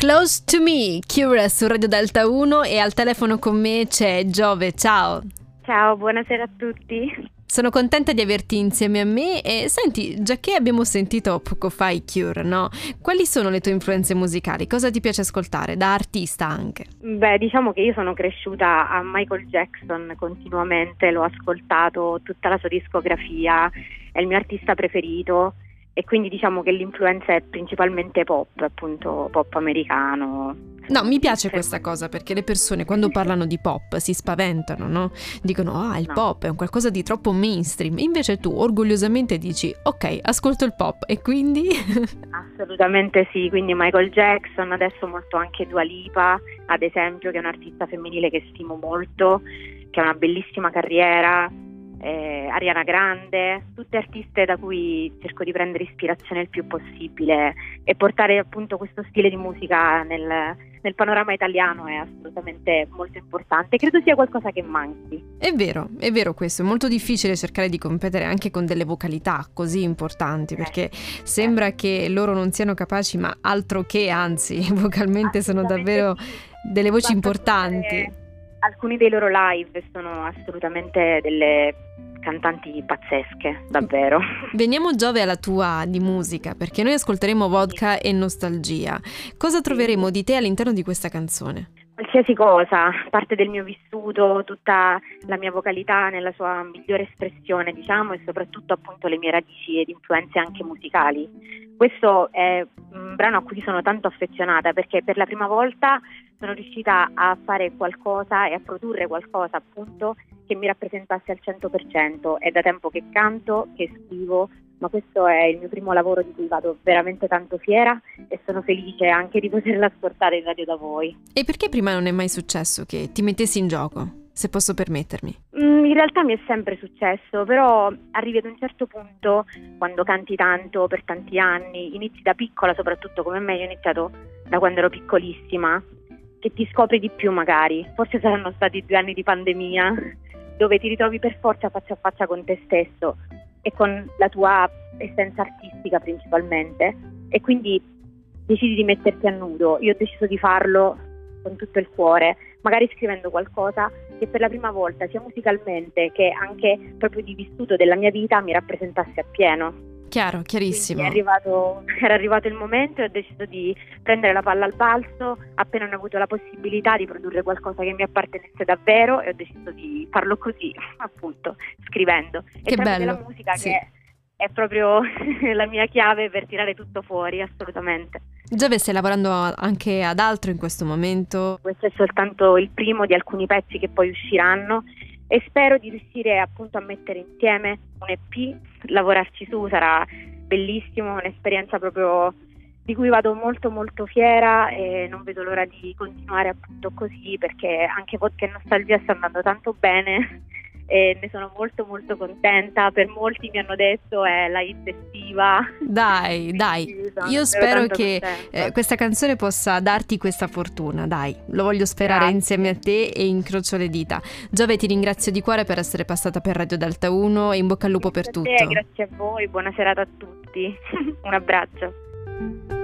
Close to me, Cure su Radio Delta 1 e al telefono con me c'è Giove, ciao. Ciao, buonasera a tutti. Sono contenta di averti insieme a me e senti, già che abbiamo sentito poco fa i Cure, no? Quali sono le tue influenze musicali? Cosa ti piace ascoltare, da artista anche? Beh, diciamo che io sono cresciuta a Michael Jackson continuamente, l'ho ascoltato tutta la sua discografia, è il mio artista preferito e quindi diciamo che l'influenza è principalmente pop, appunto pop americano. No, mi piace questa cosa perché le persone quando parlano di pop si spaventano, no? Dicono, ah, il no. pop è un qualcosa di troppo mainstream. Invece tu orgogliosamente dici, ok, ascolto il pop e quindi... Assolutamente sì, quindi Michael Jackson, adesso molto anche Dua Lipa, ad esempio, che è un'artista femminile che stimo molto, che ha una bellissima carriera, eh, Ariana Grande, tutte artiste da cui cerco di prendere ispirazione il più possibile e portare appunto questo stile di musica nel, nel panorama italiano è assolutamente molto importante. Credo sia qualcosa che manchi. È vero, è vero questo, è molto difficile cercare di competere anche con delle vocalità così importanti perché eh, sembra eh. che loro non siano capaci, ma altro che, anzi, vocalmente sono davvero delle voci importanti alcuni dei loro live sono assolutamente delle cantanti pazzesche, davvero. Veniamo Giove alla tua di musica, perché noi ascolteremo vodka e nostalgia. Cosa troveremo di te all'interno di questa canzone? Qualsiasi cosa, parte del mio vissuto, tutta la mia vocalità nella sua migliore espressione, diciamo, e soprattutto appunto le mie radici ed influenze anche musicali. Questo è un brano a cui sono tanto affezionata perché per la prima volta sono riuscita a fare qualcosa e a produrre qualcosa appunto che mi rappresentasse al 100%. È da tempo che canto, che scrivo, ma questo è il mio primo lavoro di cui vado veramente tanto fiera e sono felice anche di poterla ascoltare in radio da voi. E perché prima non è mai successo che ti mettessi in gioco? se posso permettermi? Mm, in realtà mi è sempre successo, però arrivi ad un certo punto, quando canti tanto per tanti anni, inizi da piccola, soprattutto come me, io ho iniziato da quando ero piccolissima, che ti scopri di più magari. Forse saranno stati due anni di pandemia, dove ti ritrovi per forza faccia a faccia con te stesso e con la tua essenza artistica principalmente e quindi decidi di metterti a nudo. Io ho deciso di farlo con tutto il cuore, magari scrivendo qualcosa che per la prima volta sia musicalmente che anche proprio di vissuto della mia vita mi rappresentasse appieno. Chiaro, chiarissimo. Arrivato, era arrivato il momento e ho deciso di prendere la palla al balzo appena ho avuto la possibilità di produrre qualcosa che mi appartenesse davvero e ho deciso di farlo così, appunto, scrivendo. Che e bello. la musica sì. che è proprio la mia chiave per tirare tutto fuori, assolutamente. Giove, stai lavorando anche ad altro in questo momento? Questo è soltanto il primo di alcuni pezzi che poi usciranno e spero di riuscire appunto a mettere insieme un EP, lavorarci su sarà bellissimo, un'esperienza proprio di cui vado molto molto fiera e non vedo l'ora di continuare appunto così perché anche Vodka e Nostalgia sta andando tanto bene e ne sono molto molto contenta. Per molti mi hanno detto è la hit estiva. Dai, dai, io spero che eh, questa canzone possa darti questa fortuna, dai, lo voglio sperare grazie. insieme a te e incrocio le dita. Giove ti ringrazio di cuore per essere passata per Radio Delta 1 e in bocca al lupo grazie per tutto. Te, grazie a voi, buona serata a tutti, un abbraccio.